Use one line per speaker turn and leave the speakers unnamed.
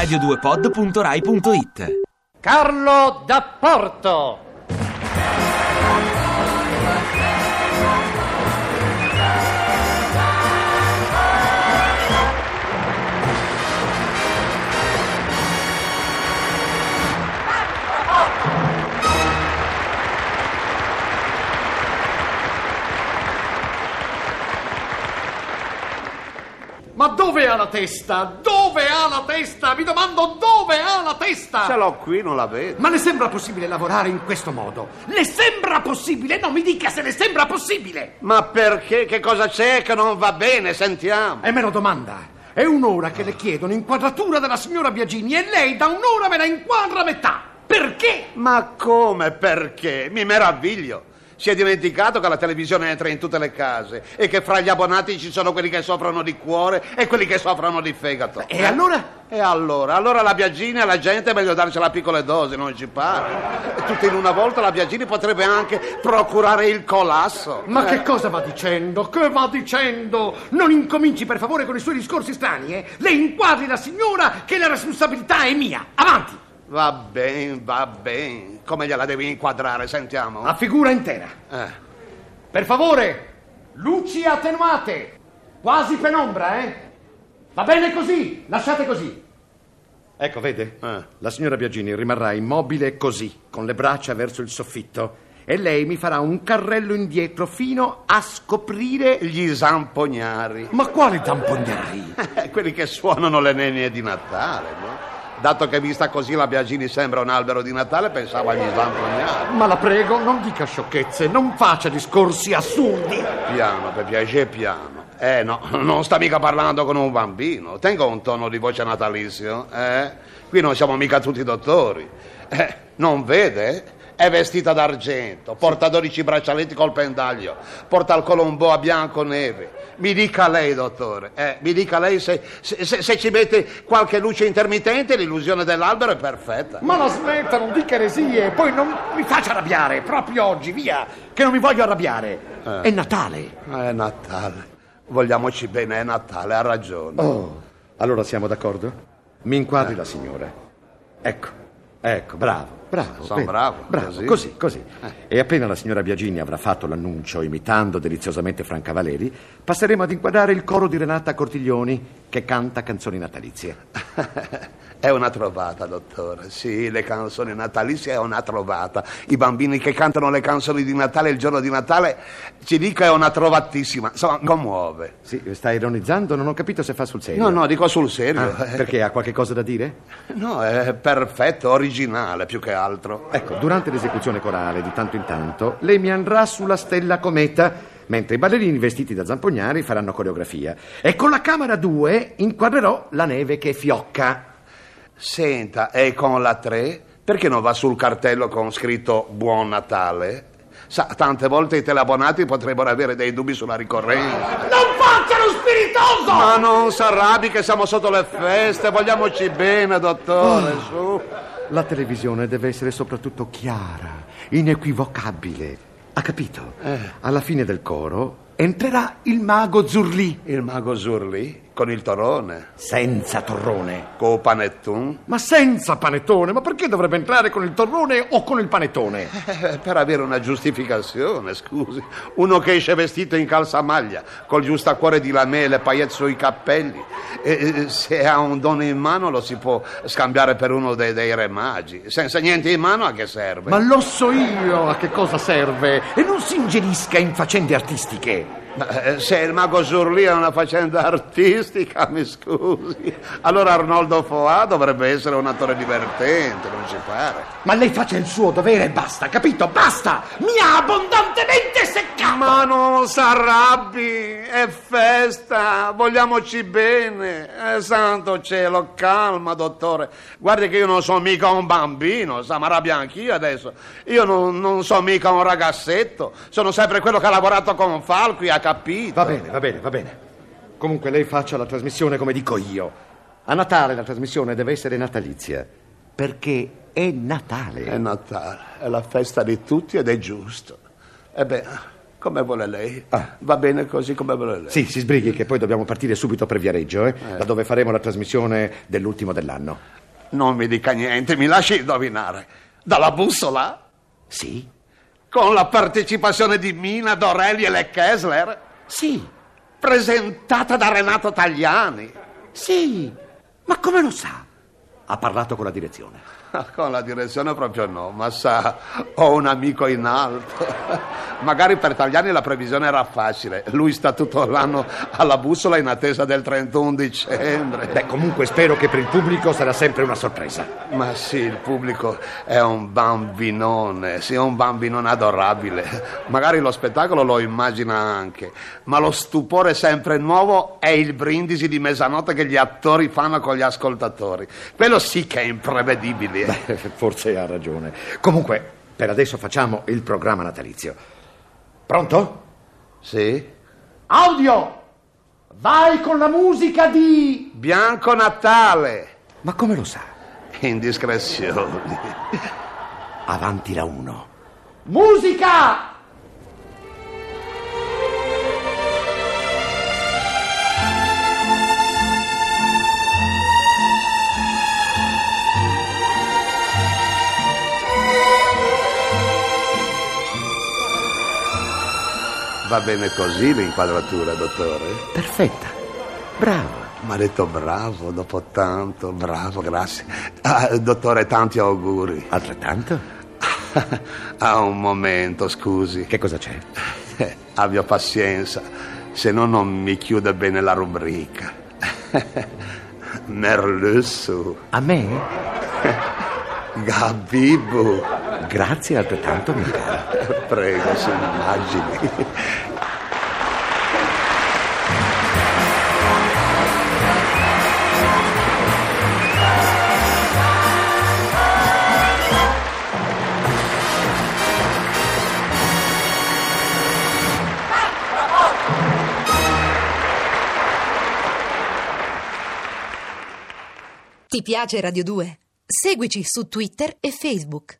radio2pod.rai.it
Carlo D'Apporto.
Ma dove ha la testa? Dove ha la testa? Vi domando dove ha la testa?
Ce l'ho qui, non la vedo.
Ma le sembra possibile lavorare in questo modo? Le sembra possibile? Non mi dica se le sembra possibile!
Ma perché? Che cosa c'è che non va bene? Sentiamo.
E me lo domanda. È un'ora che le chiedo un'inquadratura della signora Biagini e lei da un'ora me la inquadra a metà. Perché?
Ma come perché? Mi meraviglio. Si è dimenticato che la televisione entra in tutte le case e che fra gli abbonati ci sono quelli che soffrono di cuore e quelli che soffrono di fegato.
E allora?
E allora? Allora la Biagini alla gente è meglio darcela a piccole dosi, non ci pare. E Tutto in una volta la Biagini potrebbe anche procurare il collasso.
Ma che cosa va dicendo? Che va dicendo? Non incominci per favore con i suoi discorsi strani, eh? Lei inquadri la signora che la responsabilità è mia. Avanti!
Va bene, va bene. Come gliela devi inquadrare? Sentiamo.
La figura intera.
Eh.
Per favore, luci attenuate. Quasi penombra, eh? Va bene così, lasciate così. Ecco, vede?
Eh.
La signora Biagini rimarrà immobile così, con le braccia verso il soffitto. E lei mi farà un carrello indietro fino a scoprire...
Gli zampognari.
Ma quali tampognai?
Eh, Quelli che suonano le nenie di Natale, no? Dato che vista così la Biagini sembra un albero di Natale, pensavo agli zampognari.
Ma la prego, non dica sciocchezze, non faccia discorsi assurdi.
Piano, per piacere, piano. Eh no, non sta mica parlando con un bambino. Tenga un tono di voce natalizio, eh? Qui non siamo mica tutti dottori. Eh, non vede? È vestita d'argento, porta 12 braccialetti col pendaglio, porta il colombo a bianco neve. Mi dica lei, dottore, eh, mi dica lei se, se- se- se ci mette qualche luce intermittente l'illusione dell'albero è perfetta.
Ma la smetta, non dica eresie, poi non mi faccia arrabbiare, proprio oggi, via, che non mi voglio arrabbiare.
Eh.
È Natale.
È Natale. Vogliamoci bene, è Natale, ha ragione.
Oh, allora siamo d'accordo? Mi inquadri la signora. Ecco, ecco, bravo, bravo.
Sono bravo,
Bravo,
così.
così, così. E appena la signora Biagini avrà fatto l'annuncio imitando deliziosamente Franca Valeri, passeremo ad inquadrare il coro di Renata Cortiglioni che canta canzoni natalizie.
È una trovata, dottore. Sì, le canzoni natalizie è una trovata. I bambini che cantano le canzoni di Natale il giorno di Natale, ci dico, è una trovatissima. Insomma, commuove.
Sì, sta ironizzando? Non ho capito se fa sul serio.
No, no, dico sul serio.
Ah, perché ha qualche cosa da dire?
No, è perfetto, originale più che altro.
Ecco, durante l'esecuzione corale, di tanto in tanto, lei mi andrà sulla stella cometa, mentre i ballerini vestiti da zampognari faranno coreografia. E con la camera 2 inquadrerò la neve che fiocca.
Senta, e con la 3, perché non va sul cartello con scritto Buon Natale? Sa, tante volte i teleabonati potrebbero avere dei dubbi sulla ricorrenza.
Non faccia lo spiritoso!
Ma non s'arrabbi che siamo sotto le feste, vogliamoci bene, dottore, su.
La televisione deve essere soprattutto chiara, inequivocabile. Ha capito? Alla fine del coro entrerà il mago Zurlì,
Il mago Zurli con il torone,
senza torrone.
con panettone,
Ma senza panettone? Ma perché dovrebbe entrare con il torrone o con il panettone?
Eh, per avere una giustificazione, scusi. Uno che esce vestito in calzamaglia, col giustacuore di lamele, paillette sui cappelli, e, e, se ha un dono in mano lo si può scambiare per uno dei, dei re magi. Senza niente in mano a che serve?
Ma lo so io a che cosa serve e non si ingerisca in faccende artistiche.
Ma, eh, se il mago Zurli è una faccenda artistica, mi scusi. Allora Arnoldo Foà dovrebbe essere un attore divertente, non ci pare.
Ma lei faccia il suo dovere e basta, capito? Basta! Mi ha abbondantemente seccato!
Ma non s'arrabbi, è festa, vogliamoci bene. Eh, santo cielo, calma, dottore. Guardi che io non sono mica un bambino, sa, ma arrabbio anch'io adesso. Io non, non sono mica un ragazzetto, sono sempre quello che ha lavorato con Falqui, ha capito?
Va bene, va bene, va bene. Comunque lei faccia la trasmissione come dico io. A Natale la trasmissione deve essere natalizia, perché è Natale.
È Natale, è la festa di tutti ed è giusto. E beh, come vuole lei.
Ah.
Va bene così come vuole lei.
Sì, si sbrighi che poi dobbiamo partire subito per Viareggio, eh, da dove faremo la trasmissione dell'ultimo dell'anno.
Non mi dica niente, mi lasci indovinare. Dalla bussola?
Sì?
Con la partecipazione di Mina, Dorelli e Le Kessler?
Sì,
Presentata da Renato Tagliani?
sì. Ma come lo sa? Ha parlato con la direzione.
Con la direzione proprio no, ma sa, ho un amico in alto. Magari per Tagliani la previsione era facile. Lui sta tutto l'anno alla bussola in attesa del 31 dicembre.
Beh, comunque spero che per il pubblico sarà sempre una sorpresa.
Ma sì, il pubblico è un bambinone, sì, è un bambinone adorabile. Magari lo spettacolo lo immagina anche, ma lo stupore sempre nuovo è il brindisi di mezzanotte che gli attori fanno con gli ascoltatori. Quello sì che è imprevedibile.
Beh, forse ha ragione. Comunque, per adesso facciamo il programma natalizio. Pronto?
Sì?
Audio! Vai con la musica di...
Bianco Natale!
Ma come lo sa?
Indiscrezioni.
Avanti la 1. Musica!
Va bene così l'inquadratura, dottore?
Perfetta. Bravo.
Mi ha detto bravo dopo tanto, bravo, grazie. Ah, dottore, tanti auguri.
Altrettanto?
Ah, un momento, scusi.
Che cosa c'è?
Eh, Abbia pazienza, se no non mi chiude bene la rubrica. Merlussu,
A me?
Gabibu,
Grazie altrettanto, mio caro.
prego, si immagini.
Ti piace Radio 2? Seguici su Twitter e Facebook.